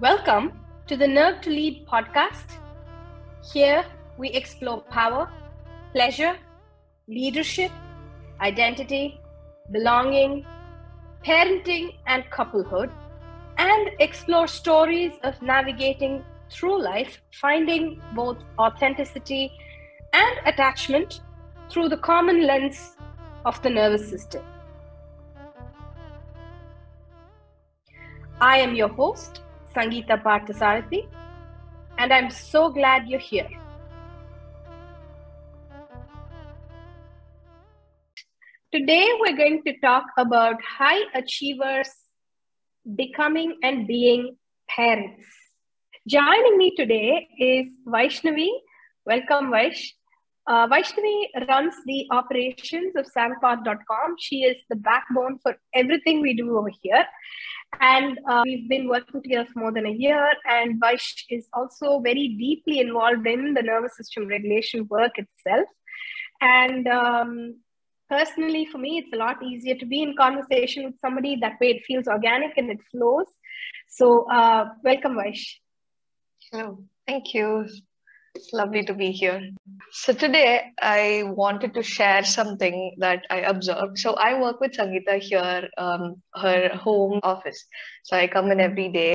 Welcome to the Nerve to Lead podcast. Here we explore power, pleasure, leadership, identity, belonging, parenting, and couplehood, and explore stories of navigating through life, finding both authenticity and attachment through the common lens of the nervous system. I am your host, Sangeeta Parthasarathy, and I'm so glad you're here. Today, we're going to talk about high achievers becoming and being parents. Joining me today is Vaishnavi. Welcome, Vaish. Uh, Vaishnavi runs the operations of sangparth.com. She is the backbone for everything we do over here. And uh, we've been working together for more than a year. And Vaish is also very deeply involved in the nervous system regulation work itself. And um, personally for me it's a lot easier to be in conversation with somebody that way it feels organic and it flows so uh, welcome vaish hello thank you it's lovely to be here. So today i wanted to share something that i observed. So i work with sangeeta here um, her home office. So i come in every day.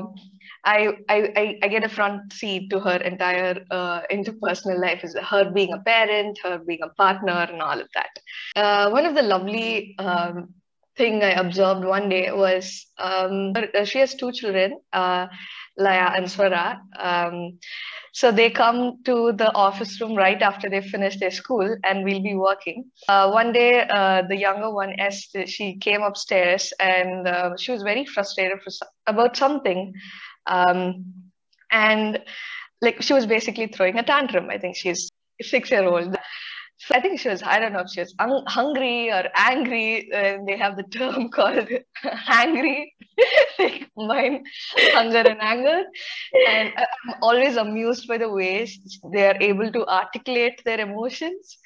I, I, I get a front seat to her entire uh, interpersonal life, is her being a parent, her being a partner, and all of that. Uh, one of the lovely um, thing I observed one day was um, she has two children, uh, Laya and Swara. Um, so they come to the office room right after they finish their school, and we'll be working. Uh, one day, uh, the younger one, Esther, she came upstairs, and uh, she was very frustrated for, about something um, and like she was basically throwing a tantrum. I think she's six year old. I think she was, I don't know if she was un- hungry or angry. And they have the term called hangry, like mine, hunger and anger. And I'm always amused by the ways they are able to articulate their emotions.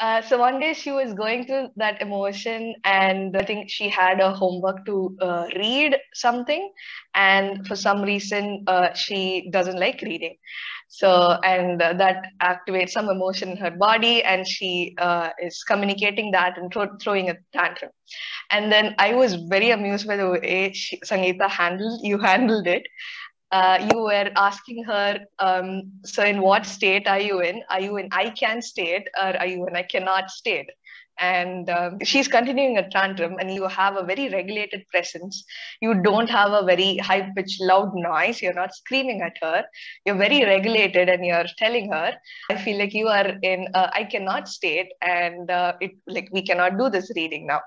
Uh, so one day she was going through that emotion, and I think she had a homework to uh, read something, and for some reason uh, she doesn't like reading. So and uh, that activates some emotion in her body, and she uh, is communicating that and throw, throwing a tantrum. And then I was very amused by the way she, Sangeeta handled you handled it uh, you were asking her, um, so in what state are you in? Are you in I can state or are you in I cannot state? And um, she's continuing a tantrum, and you have a very regulated presence. You don't have a very high pitched, loud noise. You're not screaming at her. You're very regulated, and you're telling her, I feel like you are in uh, I cannot state, and uh, it like we cannot do this reading now.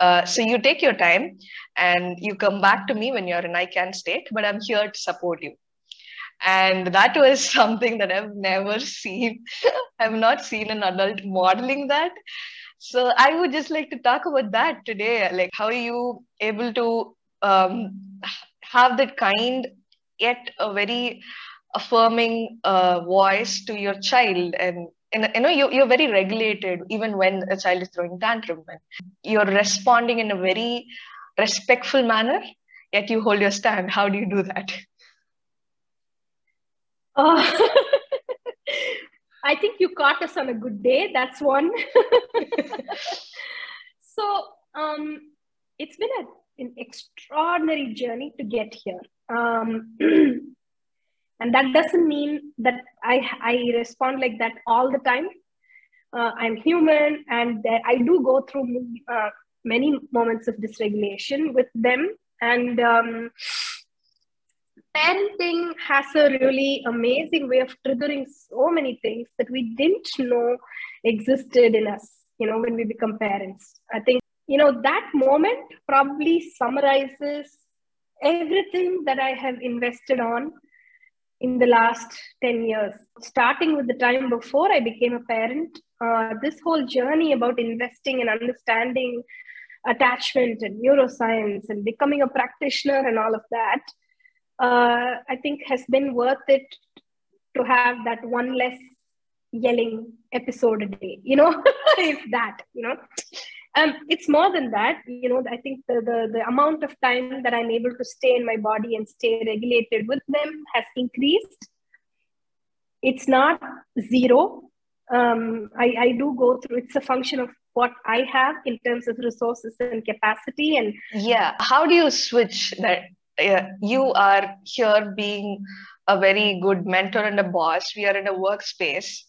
Uh, so you take your time and you come back to me when you're in I can state, but I'm here to support you and that was something that i've never seen i've not seen an adult modeling that so I would just like to talk about that today. Like, how are you able to um, have that kind yet a very affirming uh, voice to your child and and you know you, you're very regulated even when a child is throwing tantrum and you're responding in a very respectful manner yet you hold your stand how do you do that uh, I think you caught us on a good day. That's one. so um, it's been a, an extraordinary journey to get here. Um, and that doesn't mean that I, I respond like that all the time. Uh, I'm human and I do go through uh, many moments of dysregulation with them. And um, parenting has a really amazing way of triggering so many things that we didn't know existed in us you know when we become parents. I think you know that moment probably summarizes everything that i have invested on in the last 10 years. Starting with the time before i became a parent uh, this whole journey about investing and understanding attachment and neuroscience and becoming a practitioner and all of that uh, I think has been worth it to have that one less yelling episode a day, you know, if that, you know. um, it's more than that you know i think the, the the amount of time that i'm able to stay in my body and stay regulated with them has increased it's not zero um, I, I do go through it's a function of what i have in terms of resources and capacity and yeah how do you switch that you are here being a very good mentor and a boss. We are in a workspace.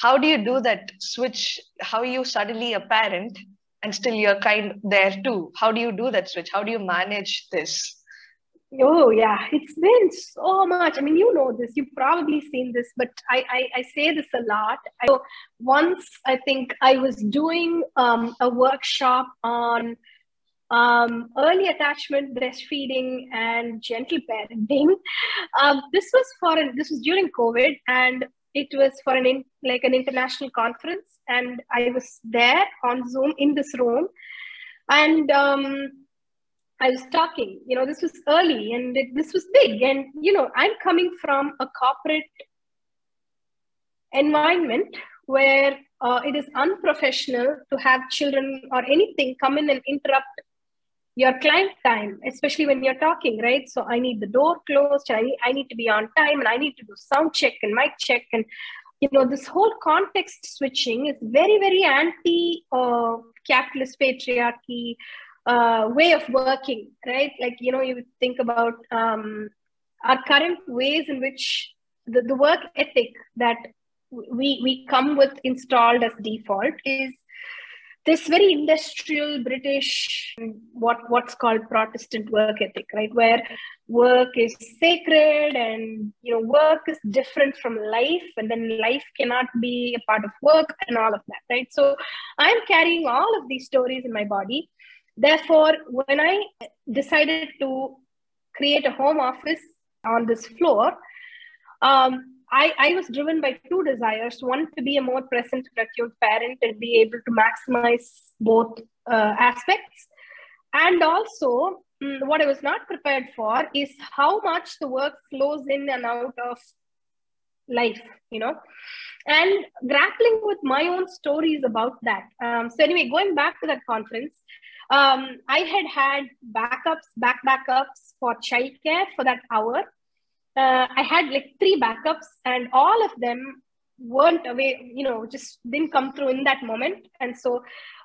How do you do that switch? How you suddenly a parent and still you're kind there too? How do you do that switch? How do you manage this? Oh yeah it's been so much. I mean you know this you've probably seen this but i i, I say this a lot. I, once i think i was doing um, a workshop on um, early attachment, breastfeeding, and gentle parenting. Um, this was for an, this was during COVID, and it was for an in, like an international conference, and I was there on Zoom in this room, and um, I was talking. You know, this was early, and it, this was big, and you know, I'm coming from a corporate environment where uh, it is unprofessional to have children or anything come in and interrupt your client time, especially when you're talking, right? So I need the door closed, I need, I need to be on time, and I need to do sound check and mic check. And, you know, this whole context switching is very, very anti uh, capitalist patriarchy uh, way of working, right? Like, you know, you think about um, our current ways in which the, the work ethic that we, we come with installed as default is this very industrial British, what what's called Protestant work ethic, right? Where work is sacred and you know work is different from life, and then life cannot be a part of work and all of that, right? So I'm carrying all of these stories in my body. Therefore, when I decided to create a home office on this floor, um, I, I was driven by two desires. One to be a more present acute parent and be able to maximize both uh, aspects. And also mm, what i was not prepared for is how much the work flows in and out of life you know? And grappling with my own stories about that. Um, so anyway going back to that conference um, i had had backups back backups for childcare for that hour uh, I had like three backups, and all of them weren't away, you know, just didn't come through in that moment. And so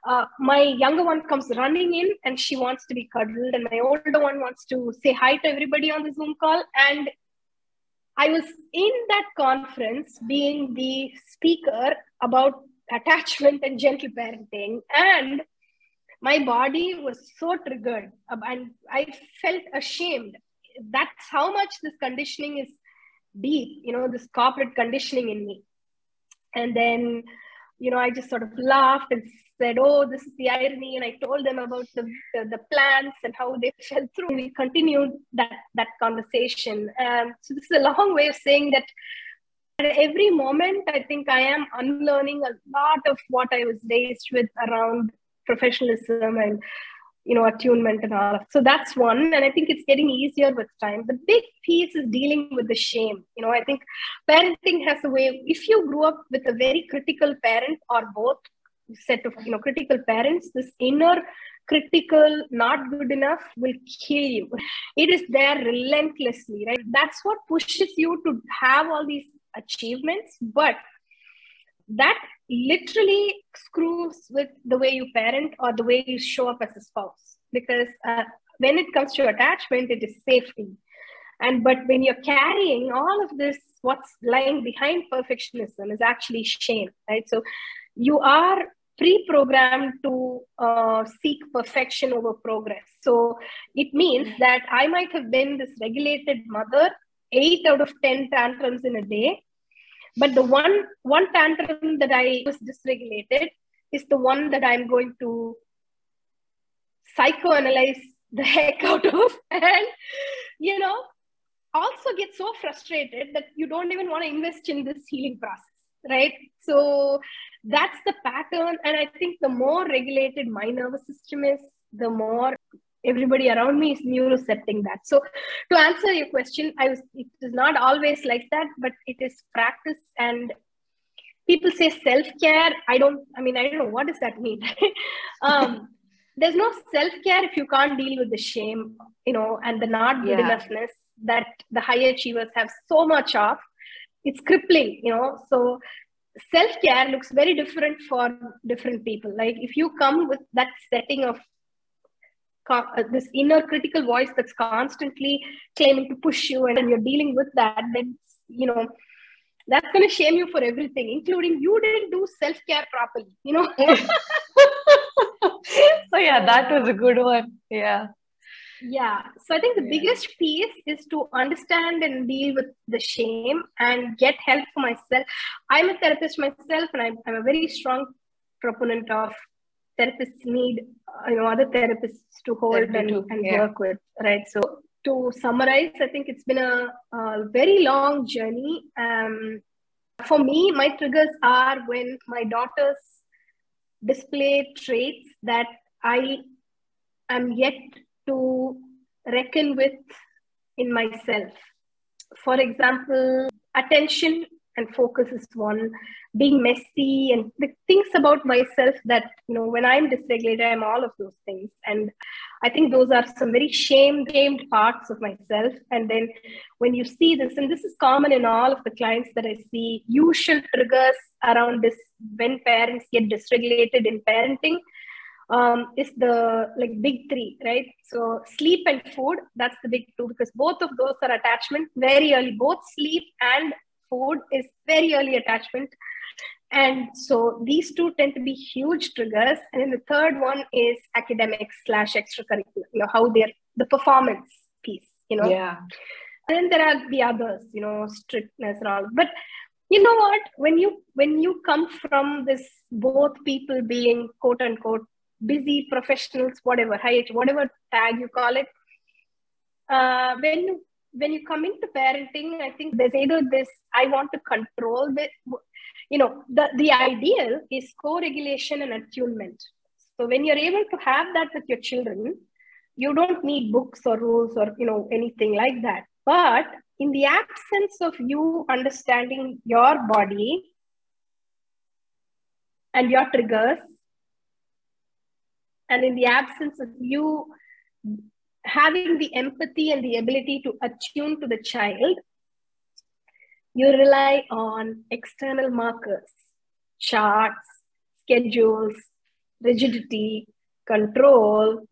uh, my younger one comes running in and she wants to be cuddled, and my older one wants to say hi to everybody on the Zoom call. And I was in that conference being the speaker about attachment and gentle parenting. And my body was so triggered and I felt ashamed that's how much this conditioning is deep you know this corporate conditioning in me. And then you know i just sort of laughed and said oh this is the irony and i told them about the, the, the plans and how they fell through. We continued that that conversation. Um, so this is a long way of saying that at every moment i think i am unlearning a lot of what i was raised with around professionalism and you know attunement and all of so that's one. And i think it's getting easier with time. The big piece is dealing with the shame. You know i think parenting has a way if you grew up with a very critical parent or both set of you know critical parents this inner critical not good enough will kill you. It is there relentlessly right? That's what pushes you to have all these achievements but that literally screws with the way you parent or the way you show up as a spouse. Because uh, when it comes to attachment it is safety. And but when you're carrying all of this what's lying behind perfectionism is actually shame right? So you are pre-programmed to uh, seek perfection over progress. So it means that i might have been this regulated mother 8 out of 10 tantrums in a day but the one one tantrum that I was dysregulated is the one that I'm going to psychoanalyze the heck out of. And you know also get so frustrated that you don't even want to invest in this healing process right? So that's the pattern. And i think the more regulated my nervous system is the more everybody around me is neurocepting that. So to answer your question, I was it is not always like that, but it is practice and people say self-care i don't i mean i don't know what does that mean um, there's no self-care if you can't deal with the shame you know and the not good yeah. enoughness that the high achievers have so much of it's crippling you know so self-care looks very different for different people like if you come with that setting of Uh, this inner critical voice that's constantly claiming to push you and you're dealing with that then you know that's going to shame you for everything including you didn't do self-care properly you know? So yeah that was a good one. Yeah. Yeah. So i think the yeah. biggest piece is to understand and deal with the shame and get help for myself. I'm a therapist myself and i'm, I'm a very strong proponent of therapists need you know other therapists to hold and, and yeah. work with right so to summarize i think it's been a, a very long journey um, for me my triggers are when my daughters display traits that i am yet to reckon with in myself. For example, attention and focus is one, being messy and the things about myself that, you know, when I'm dysregulated, I'm all of those things. And I think those are some very shame shamed parts of myself. And then when you see this, and this is common in all of the clients that I see, usual triggers around this when parents get dysregulated in parenting um, is the like big three, right? So sleep and food, that's the big two because both of those are attachment very early. Both sleep and food is very early attachment. And so these two tend to be huge triggers. And then the third one is academics slash extracurricular, you know, how they're the performance piece, you know. Yeah. And then there are the others, you know, strictness and all. But you know what? When you when you come from this both people being quote unquote busy professionals, whatever, high whatever tag you call it. Uh, when you when you come into parenting, I think there's either this I want to control the, you know, the the ideal is co-regulation and attunement. So when you're able to have that with your children, you don't need books or rules or you know anything like that. But in the absence of you understanding your body and your triggers and in the absence of you having the empathy and the ability to attune to the child, you rely on external markers, charts, schedules, rigidity, control,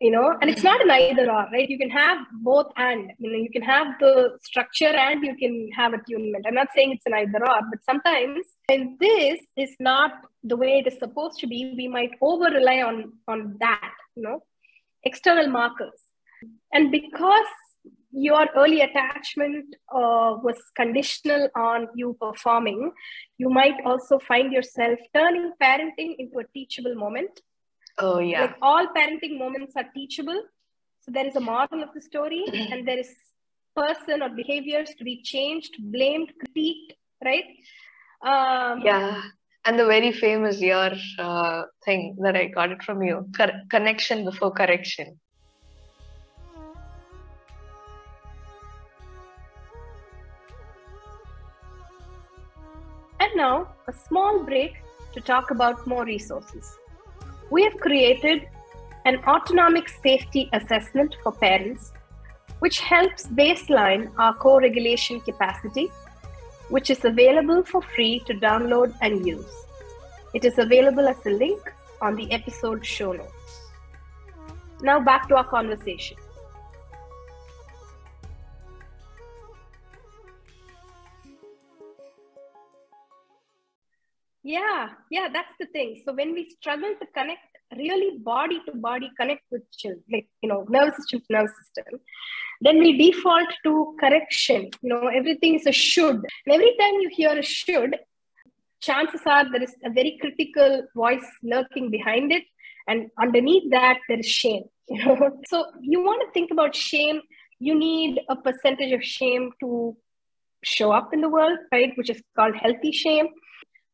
you know, and it's not an either or, right? You can have both and, you know, you can have the structure and you can have attunement. I'm not saying it's an either or, but sometimes when this is not the way it is supposed to be, we might over rely on, on that, you know, external markers. And because your early attachment uh, was conditional on you performing, you might also find yourself turning parenting into a teachable moment Oh, yeah. Like all parenting moments are teachable. So there is a moral of the story, and there is person or behaviors to be changed, blamed, critiqued, right? Um, yeah. And the very famous your uh, thing that I got it from you connection before correction. And now, a small break to talk about more resources we have created an autonomic safety assessment for parents, which helps baseline our co regulation capacity, which is available for free to download and use. It is available as a link on the episode show notes. Now, back to our conversation. Yeah, yeah, that's the thing. So when we struggle to connect really body to body connect with children, like you know, nervous system to nervous system, then we default to correction. You know, everything is a should. And every time you hear a should, chances are there is a very critical voice lurking behind it. And underneath that, there is shame. So you want to think about shame. You need a percentage of shame to show up in the world, right? Which is called healthy shame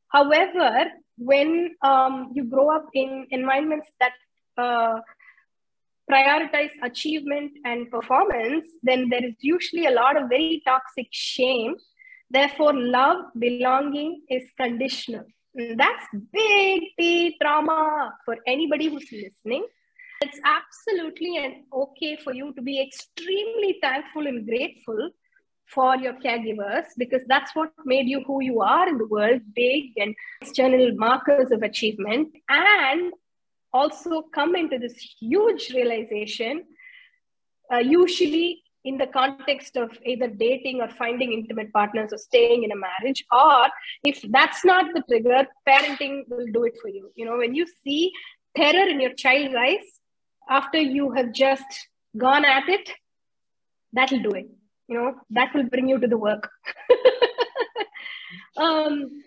However, when um, you grow up in environments that uh, prioritize achievement and performance, then there is usually a lot of very toxic shame Therefore, love, belonging is conditional. And that's big T trauma for anybody who's listening. It's absolutely and okay for you to be extremely thankful and grateful for your caregivers because that's what made you who you are in the world big and external markers of achievement and also come into this huge realization uh, usually in the context of either dating or finding intimate partners or staying in a marriage or if that's not the trigger parenting will do it for you. You know when you see terror in your child's eyes after you have just gone at it that'll do it you know that will bring you to the work. Um,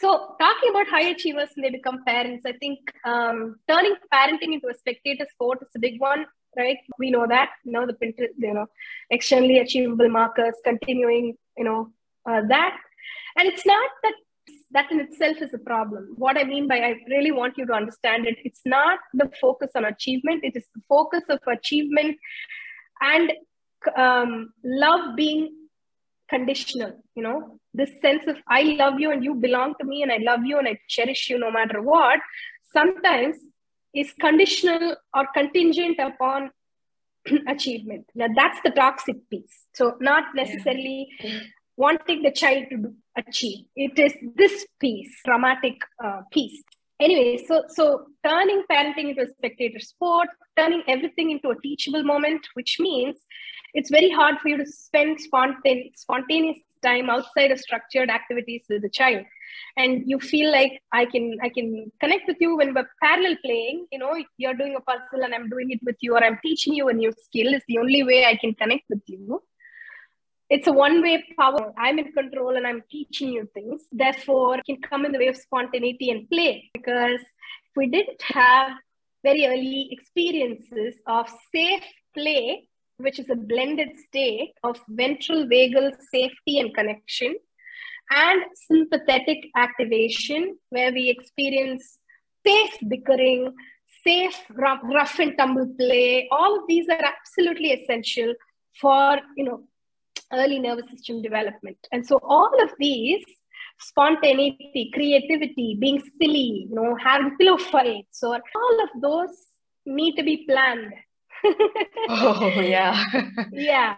so talking about high achievers and they become parents i think um, turning parenting into a spectator sport is a big one right? We know that you know the you know externally achievable markers continuing you know uh, that. And it's not that that in itself is a problem. What i mean by i really want you to understand it it's not the focus on achievement it is the focus of achievement and um, love being conditional you know this sense of i love you and you belong to me and i love you and i cherish you no matter what sometimes is conditional or contingent upon achievement. Now that's the toxic piece. So not necessarily yeah. wanting the child to achieve. It is this piece traumatic uh, piece. Anyway so so turning parenting into a spectator sport turning everything into a teachable moment which means it's very hard for you to spend spontan- spontaneous time outside of structured activities with the child. And you feel like i can i can connect with you when we're parallel playing you know you're doing a puzzle and i'm doing it with you or i'm teaching you a new skill is the only way i can connect with you. It's a one way power. I'm in control and i'm teaching you things. Therefore can come in the way of spontaneity and play because we didn't have very early experiences of safe play which is a blended state of ventral vagal safety and connection, and sympathetic activation, where we experience safe bickering, safe rough, rough and tumble play. All of these are absolutely essential for you know early nervous system development. And so all of these spontaneity, creativity, being silly, you know, having pillow fights, or all of those need to be planned oh yeah. Yeah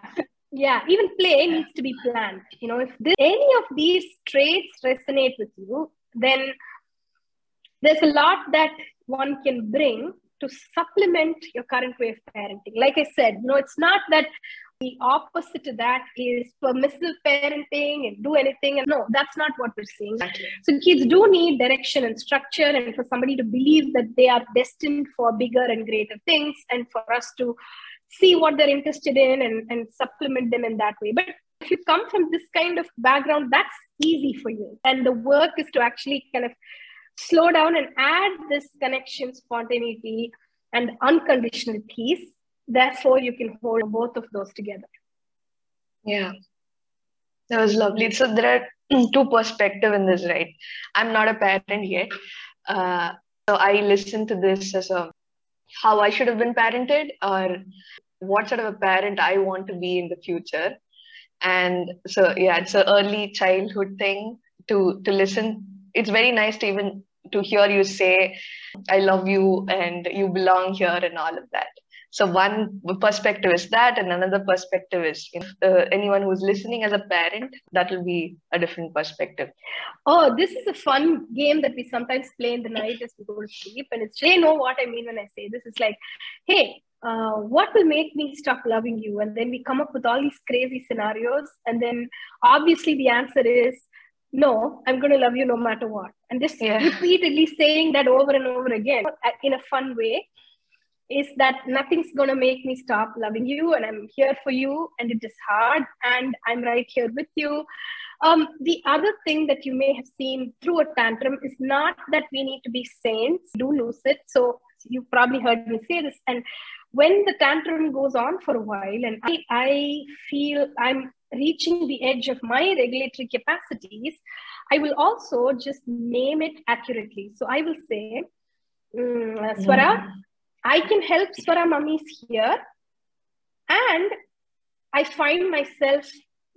yeah. Even play needs to be planned. You know if this, any of these traits resonate with you then there's a lot that one can bring to supplement your current way of parenting. Like i said you know it's not that the opposite to that is permissive parenting and do anything. And no, that's not what we're seeing. So kids do need direction and structure, and for somebody to believe that they are destined for bigger and greater things, and for us to see what they're interested in and, and supplement them in that way. But if you come from this kind of background, that's easy for you. And the work is to actually kind of slow down and add this connection, spontaneity, and unconditional peace therefore you can hold both of those together. Yeah. That was lovely. So there are two perspective in this right? I'm not a parent yet. Uh, so i listen to this as a how i should have been parented or what sort of a parent i want to be in the future. And so yeah it's an early childhood thing to to listen. It's very nice to even to hear you say i love you and you belong here and all of that so one perspective is that, and another perspective is uh, anyone who's listening as a parent, that will be a different perspective. Oh, this is a fun game that we sometimes play in the night as we go to sleep, and it's they know what I mean when I say this. It's like, hey, uh, what will make me stop loving you? And then we come up with all these crazy scenarios, and then obviously the answer is no, I'm going to love you no matter what. And just yeah. repeatedly saying that over and over again in a fun way is that nothing's going to make me stop loving you and i'm here for you and it is hard and i'm right here with you. Um, the other thing that you may have seen through a tantrum is not that we need to be saints do lose it. So you probably heard me say this and when the tantrum goes on for a while and I, I feel i'm reaching the edge of my regulatory capacities i will also just name it accurately. So i will say mm, swara I can help Swara mummies here. And I find myself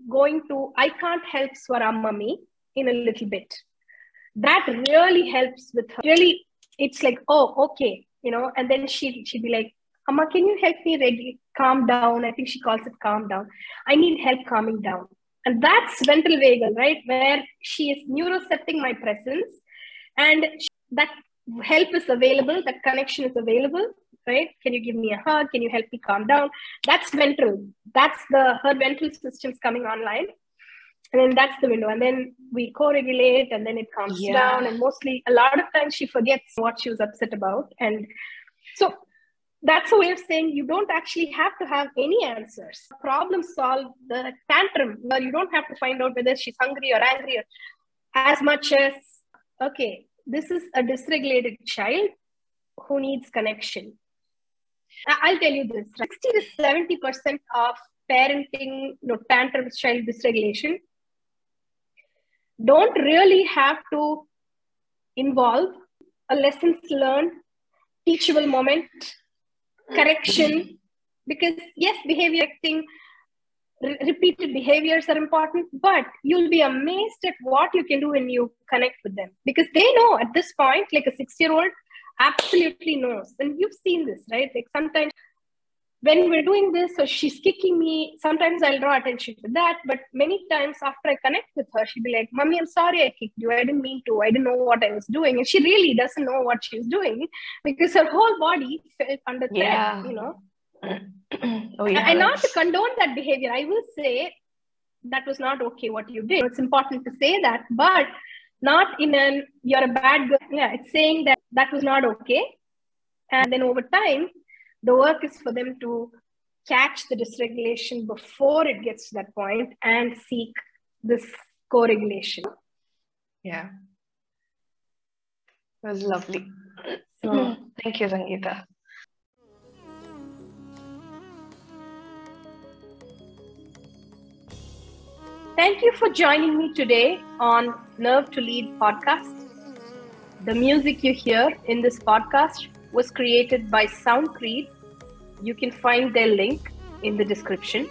going to I can't help Swara mummy in a little bit. That really helps with her. Really, it's like, oh, okay, you know, and then she she'd be like, Amma, can you help me ready, calm down? I think she calls it calm down. I need help calming down. And that's ventral vagal, right? Where she is neurocepting my presence and that help is available, that connection is available, right? Can you give me a hug? Can you help me calm down? That's ventral. That's the her ventral system's coming online. And then that's the window. And then we co-regulate and then it calms yeah. down. And mostly a lot of times she forgets what she was upset about. And so that's a way of saying you don't actually have to have any answers. Problem solve the tantrum where you don't have to find out whether she's hungry or angry or as much as, okay, this is a dysregulated child who needs connection. I'll tell you this 60 to 70% of parenting, you know, tantrum child dysregulation don't really have to involve a lessons learned, teachable moment, correction. Mm-hmm. Because yes, behavior acting, re- repeated behaviors are important, but you'll be amazed at what you can do when you connect with them. Because they know at this point, like a six year old absolutely knows. And you've seen this, right? Like sometimes when we're doing this, so she's kicking me. Sometimes I'll draw attention to that, but many times after I connect with her, she'll be like, "Mommy, I'm sorry I kicked you. I didn't mean to. I didn't know what I was doing." And she really doesn't know what she's doing because her whole body felt under threat. Yeah. You know. Oh yeah. And not to condone that behavior, I will say that was not okay what you did. It's important to say that, but not in an you're a bad girl. Yeah, it's saying that that was not okay. And then over time, the work is for them to catch the dysregulation before it gets to that point and seek this co-regulation. Yeah. It was lovely. So, thank you, Sangeeta. Thank you for joining me today on Nerve to Lead podcast. The music you hear in this podcast was created by Soundcreed. You can find their link in the description.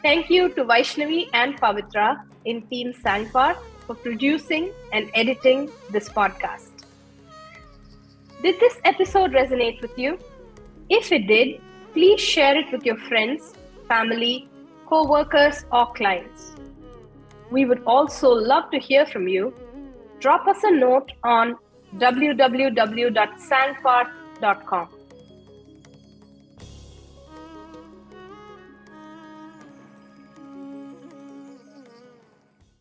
Thank you to Vaishnavi and Pavitra in Team Sangparth for producing and editing this podcast. Did this episode resonate with you? If it did, please share it with your friends, family, co workers, or clients. We would also love to hear from you. Drop us a note on www.sangparth.com.